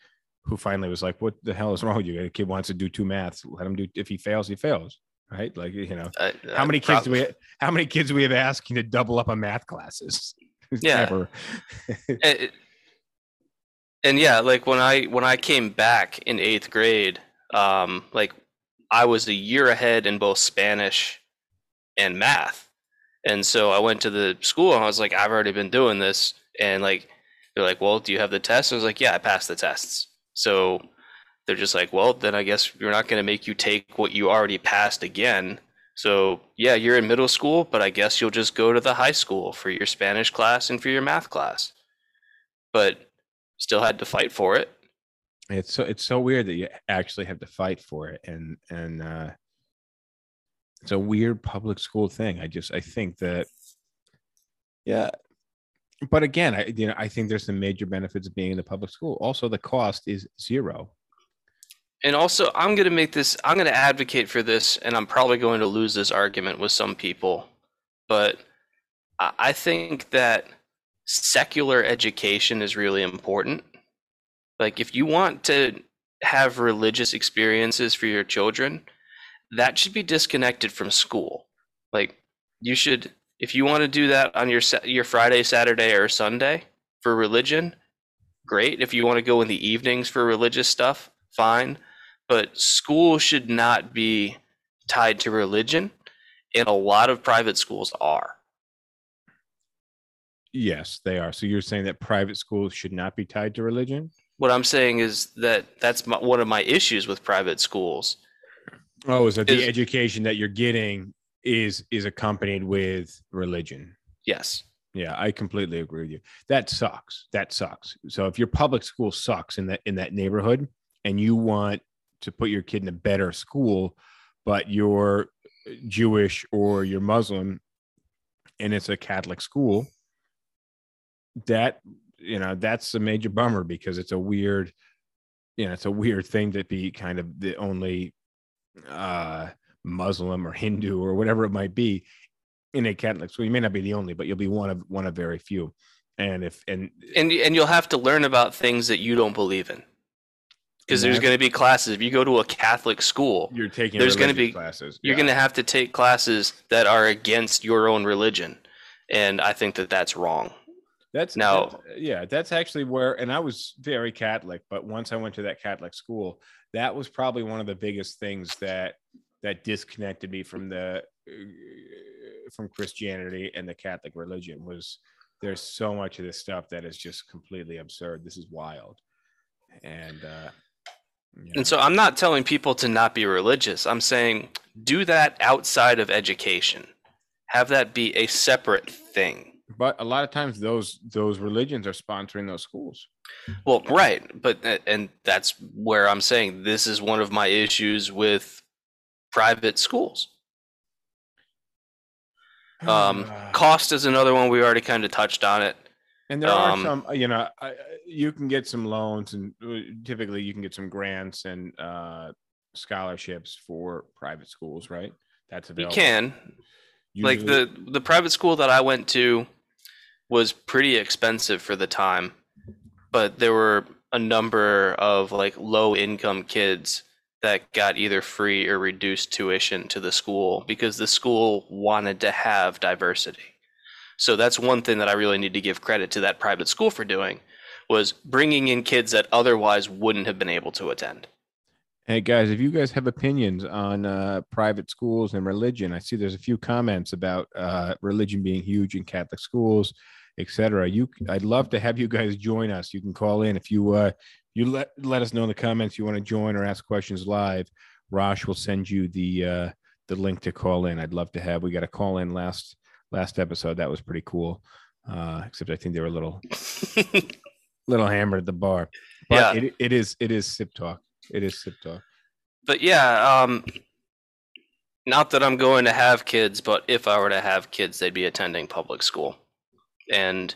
who finally was like, "What the hell is wrong with you? A kid wants to do two maths. Let him do. If he fails, he fails." Right? Like you know, how many kids do prob- we? How many kids do we have asking to double up on math classes? <laughs> Yeah. and, and yeah like when i when i came back in eighth grade um like i was a year ahead in both spanish and math and so i went to the school and i was like i've already been doing this. And like they're like well do you have the test i was like yeah i passed the tests. So they're just like well then i guess we're not going to make you take what you already passed again. So yeah you're in middle school but i guess you'll just go to the high school for your spanish class and for your math class. But still had to fight for it. it's so it's so weird that you actually have to fight for it, and and uh, it's a weird public school thing. I just I think that yeah, but again, I you know I think there's some major benefits of being in the public school. Also, the cost is zero. And also, I'm going to make this, I'm going to advocate for this, and I'm probably going to lose this argument with some people. But I I think that secular education is really important. Like, if you want to have religious experiences for your children, that should be disconnected from school. Like, you should, if you want to do that on your your Friday, Saturday, or Sunday for religion, great. If you want to go in the evenings for religious stuff, fine. But school should not be tied to religion, and a lot of private schools are. Yes, they are. So you're saying that private schools should not be tied to religion? What I'm saying is that that's my, one of my issues with private schools. Oh, is that the Is- education that you're getting is is accompanied with religion? Yes. Yeah, I completely agree with you. That sucks. That sucks. So if your public school sucks in that in that neighborhood and you want to put your kid in a better school, but you're Jewish or you're Muslim and it's a Catholic school, that you know, that's a major bummer because it's a weird, you know, it's a weird thing to be kind of the only uh Muslim or Hindu or whatever it might be in a Catholic school. You may not be the only, but you'll be one of one of very few. And if and And and you'll have to learn about things that you don't believe in. Because there's going to be classes. If you go to a Catholic school, you're taking There's gonna be- classes. you're yeah. going to have to take classes that are against your own religion. And I think that that's wrong. That's Now- that's- yeah, that's actually where, and I was very Catholic, but once I went to that Catholic school, that was probably one of the biggest things that that disconnected me from the uh, from Christianity and the Catholic religion was there's so much of this stuff that is just completely absurd. This is wild, and uh, yeah. And so I'm not telling people to not be religious. I'm saying do that outside of education. Have that be a separate thing. But a lot of times those those religions are sponsoring those schools. Well, right, but uh, and that's where I'm saying this is one of my issues with private schools. Um, <sighs> cost is another one. We already kind of touched on it. And there Um, are some, you know, you can get some loans, and uh, typically you can get some grants and uh, scholarships for private schools, right? That's available You available. Can like the the private school that I went to was pretty expensive for the time, but there were a number of like low income kids that got either free or reduced tuition to the school because the school wanted to have diversity. So that's one thing that I really need to give credit to that private school for doing was bringing in kids that otherwise wouldn't have been able to attend. Hey guys, if you guys have opinions on uh, private schools and religion, I see there's a few comments about uh, religion being huge in Catholic schools, etc. You, I'd love to have you guys join us. You can call in if you uh, you let let us know in the comments you want to join or ask questions live. Rosh will send you the uh, the link to call in. I'd love to have. We got a call in last last episode. That was pretty cool. Uh, except I think they were a little <laughs> little hammered at the bar. But Yeah. it, it is it is sip talk. It is sip talk. but yeah, um, not that I'm going to have kids, but if I were to have kids, they'd be attending public school. And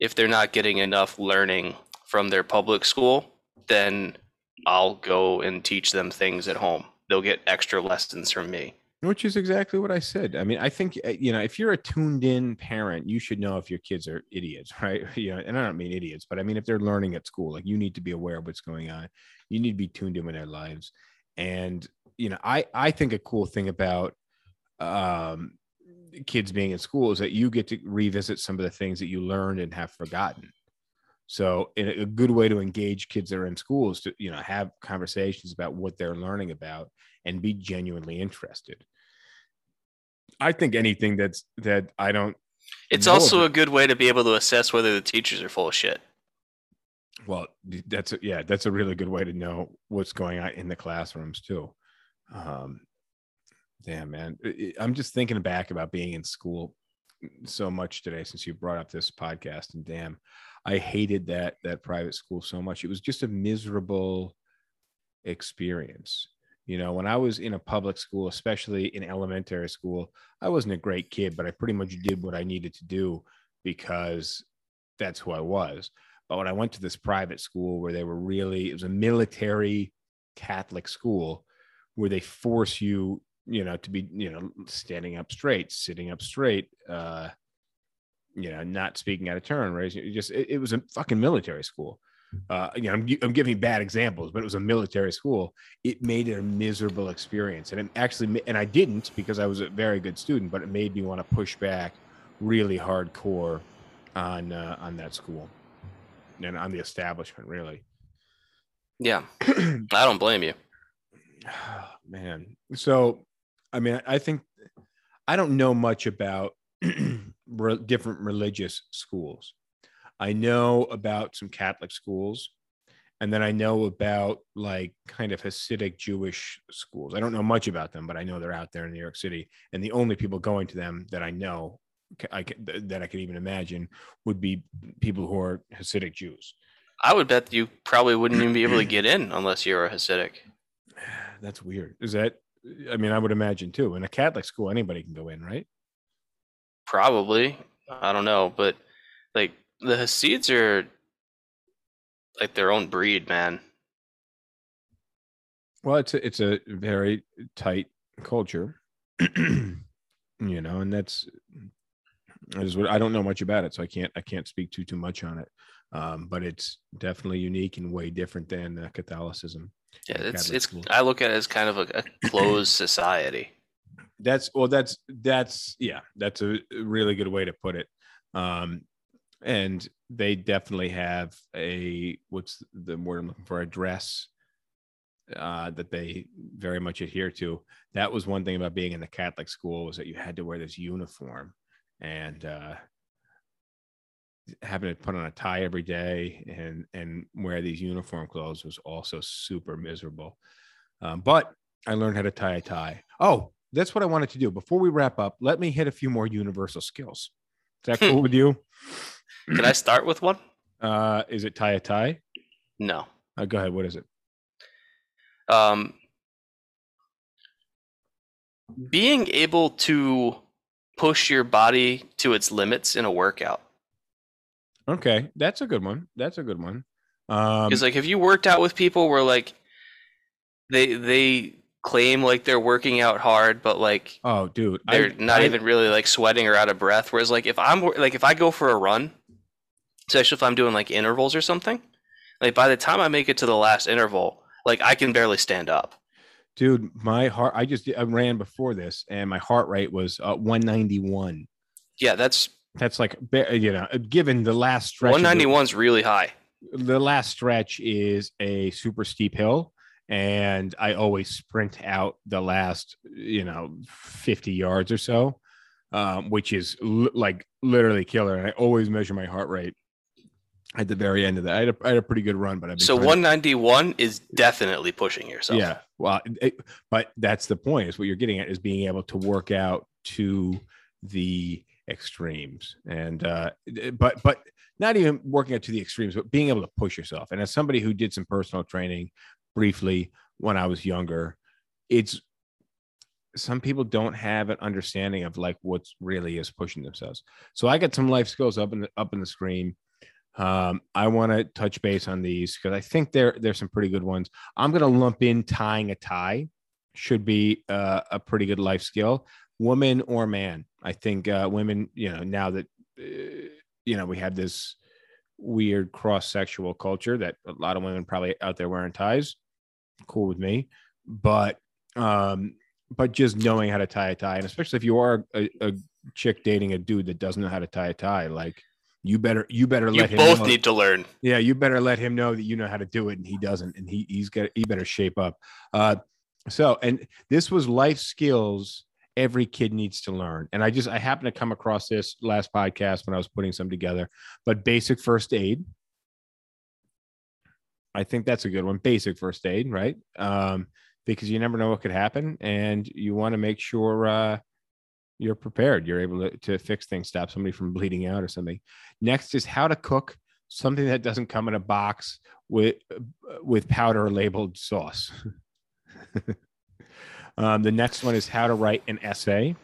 if they're not getting enough learning from their public school, then I'll go and teach them things at home. They'll get extra lessons from me. Which is exactly what I said. I mean, I think uh, you know, if you're a tuned in parent, you should know if your kids are idiots, <laughs> right? You know, and I don't mean idiots, but I mean if they're learning at school, like you need to be aware of what's going on. You need to be tuned in with their lives. And you know, I I think a cool thing about um kids being in school is that you get to revisit some of the things that you learned and have forgotten. So, in a good way to engage kids that are in school is to you know have conversations about what they're learning about and be genuinely interested. I think anything that's that I don't It's also but- a good way to be able to assess whether the teachers are full of shit. well that's a, yeah that's a really good way to know what's going on in the classrooms too. Um, damn man, I'm just thinking back about being in school so much today since you brought up this podcast and damn, I hated that that private school so much. It was just a miserable experience. You know, when I was in a public school, especially in elementary school, I wasn't a great kid, but I pretty much did what I needed to do because that's who I was. But when I went to this private school where they were really, it was a military Catholic school where they force you, you know, to be, you know, standing up straight, sitting up straight, uh, you know, not speaking out of turn, right? it just, it, it was a fucking military school. Uh, you know, I'm, I'm giving bad examples, but it was a military school. It made it a miserable experience, and it actually, and I didn't because I was a very good student, but it made me want to push back really hardcore on uh, on that school and on the establishment. Really, Yeah, <clears throat> I don't blame you. <sighs> man. So, I mean, I think I don't know much about <clears throat> re- different religious schools. I know about some Catholic schools, and then I know about like kind of Hasidic Jewish schools. I don't know much about them, but I know they're out there in New York City, and the only people going to them that I know, I that I could even imagine, would be people who are Hasidic Jews. I would bet you probably wouldn't even be able to <clears throat> get in unless you're a Hasidic. That's weird. Is that? I mean, I would imagine too. In a Catholic school, anybody can go in, right? Probably. I don't know, but like the Hasids are like their own breed, man. Well, it's a, it's a very tight culture, <clears throat> you know, and that's is what I don't know much about it, so I can't I can't speak too too much on it. Um, but it's definitely unique and way different than uh, Catholicism. Yeah, it's Catholic it's. school. I look at it as kind of a, a closed <clears throat> society. That's well, that's that's yeah, that's a really good way to put it. Um, and they definitely have a what's the word I'm looking for? A dress uh, that they very much adhere to. That was one thing about being in the Catholic school was that you had to wear this uniform, and uh, having to put on a tie every day and and wear these uniform clothes was also super miserable. Um, but I learned how to tie a tie. Oh, that's what I wanted to do. Before we wrap up, let me hit a few more universal skills. Is that cool with you? Can I start with one? <clears throat> Uh, is it tie a tie? No. Uh, go ahead. What is it? Um, being able to push your body to its limits in a workout. Okay, that's a good one. That's a good one. Um, like, have you worked out with people where like they they claim like they're working out hard, but like oh, dude, they're not I- even really like sweating or out of breath. Whereas like if I'm like if I go for a run, especially if I'm doing like intervals or something, like by the time I make it to the last interval, like I can barely stand up. dude. My heart. I just I ran before this, and my heart rate was uh, 191. Yeah, that's That's like you know, given the last stretch. of 191 is really high. the last stretch is a super steep hill and I always sprint out the last, you know, 50 yards or so, um, which is li- like literally killer. And I always measure my heart rate at the very end of that. I had a, I had a pretty good run, but I've been So trying to- 191 is definitely pushing yourself. yeah. Well, it, but that's the point. Is what you're getting at is being able to work out to the extremes, and uh, but but not even working out to the extremes, but being able to push yourself. And as somebody who did some personal training briefly when I was younger, it's some people don't have an understanding of like what's really is pushing themselves. So I got some life skills up in the up in the screen. Um, I want to touch base on these because I think there there's some pretty good ones. I'm going to lump in tying a tie, should be uh, a pretty good life skill, woman or man. I think uh, women, you know, now that uh, you know we have this weird cross sexual culture that a lot of women probably out there wearing ties, cool with me, but um, but just knowing how to tie a tie, and especially if you are a, a chick dating a dude that doesn't know how to tie a tie, like you better you better You let him both know. need to learn. Yeah, you better let him know that you know how to do it, and he doesn't, and he he's got he better shape up. Uh, so, and this was life skills every kid needs to learn. And I just I happened to come across this last podcast when I was putting some together. But basic first aid, I think that's a good one. Basic first aid, right? Um, because you never know what could happen, and you want to make sure uh, you're prepared. You're able to, to fix things, stop somebody from bleeding out or something. Next is how to cook something that doesn't come in a box with with powder labeled sauce. <laughs> um, the next one is how to write an essay,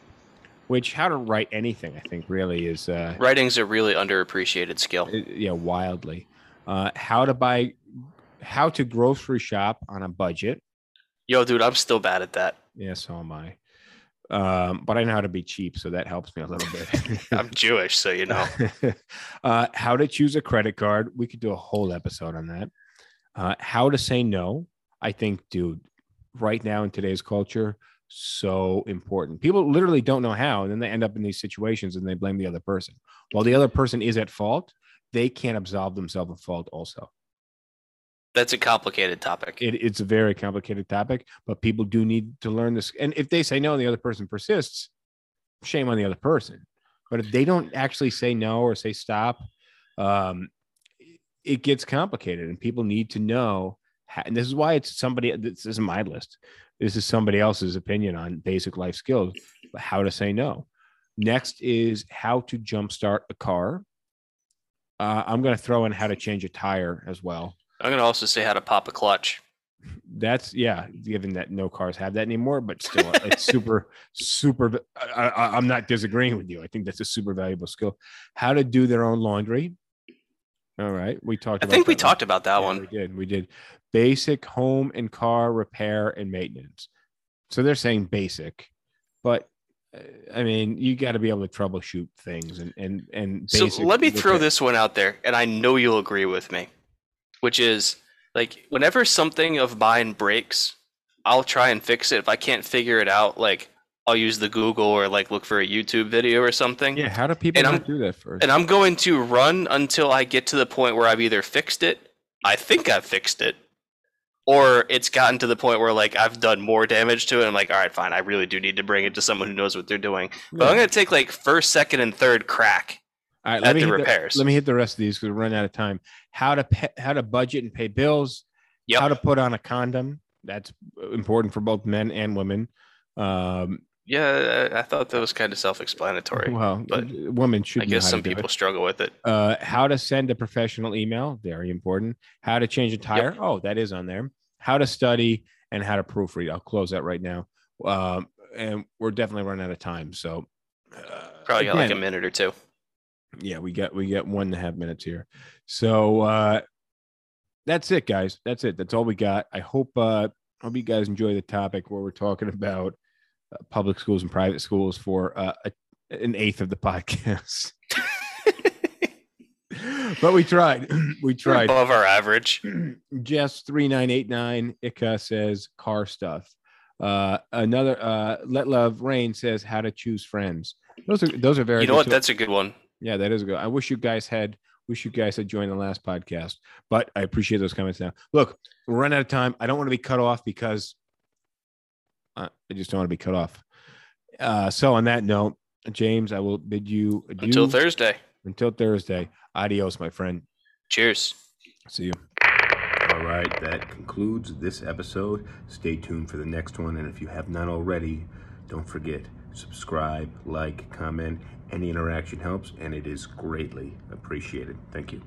which how to write anything I think really is uh, Writing's a really underappreciated skill. yeah wildly. Uh, how to buy, how to grocery shop on a budget. Yo, dude, I'm still bad at that. Yeah, so am I. Um, but I know how to be cheap, so that helps me a little bit. <laughs> I'm Jewish, so you know. <laughs> uh, how to choose a credit card. We could do a whole episode on that. Uh, how to say no. I think, dude, right now in today's culture, so important. People literally don't know how, and then they end up in these situations and they blame the other person. While the other person is at fault, they can't absolve themselves of fault. Also, That's a complicated topic. it, it's a very complicated topic, but people do need to learn this. And if they say no and the other person persists, shame on the other person. But if they don't actually say no or say stop, um, it gets complicated, and people need to know. How, and this is why it's somebody. This isn't my list. This is somebody else's opinion on basic life skills. How to say no. Next is how to jumpstart a car. Uh, I'm going to throw in how to change a tire as well I'm gonna also say how to pop a clutch. that's yeah given that no cars have that anymore but still it's super super I, I, i'm not disagreeing with you. I think that's a super valuable skill. How to do their own laundry. All right we talked I about think we that talked about that Yeah, one. we did we did. Basic home and car repair and maintenance. So they're saying basic but uh, i mean you got to be able to troubleshoot things and and and So let me throw this one out there, and I know you'll agree with me, which is like whenever something of mine breaks, I'll try and fix it. If I can't figure it out, like I'll use the Google or like look for a YouTube video or something. yeah how do people do that first And I'm going to run until I get to the point where I've either fixed it, I think I've fixed it, or it's gotten to the point where like I've done more damage to it. I'm like, all right, fine, I really do need to bring it to someone who knows what they're doing. But I'm gonna take like first, second, and third crack All right, at me the repairs. let me hit the rest of these because we're running out of time. How to pay, how to budget and pay bills. Yep. How to put on a condom. That's important for both men and women. Um, Yeah, I thought that was kind of self-explanatory. well, but women should. I guess some people it. struggle with it. Uh, how to send a professional email. Very important. How to change a tire. Oh, that is on there. How to study and how to proofread. I'll close that right now. Um, and we're definitely running out of time. So uh, Probably got like a minute or two. Yeah we got we got one and a half minutes here so uh that's it guys that's it that's all we got i hope uh hope you guys enjoy the topic where we're talking about uh, public schools and private schools for uh, a, an eighth of the <laughs> podcast <laughs> but we tried <clears throat> we tried above our average. <clears throat> Jess three nine eight nine Ika says car stuff. Uh, another uh, let love rain says how to choose friends. Those are those are very. You know what? That's a good one. Yeah, that is good. I wish you guys had Wish you guys had joined the last podcast, but I appreciate those comments now. Look, we're running out of time. I don't want to be cut off because uh, I just don't want to be cut off. Uh, so on that note, James, I will bid you adieu Until Thursday. until Thursday. Adios, my friend. Cheers. See you. All right, that concludes this episode. Stay tuned for the next one. And if you have not already, don't forget subscribe, like, comment. Any interaction helps, and it is greatly appreciated. Thank you.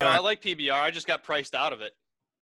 I like PBR. I just got priced out of it.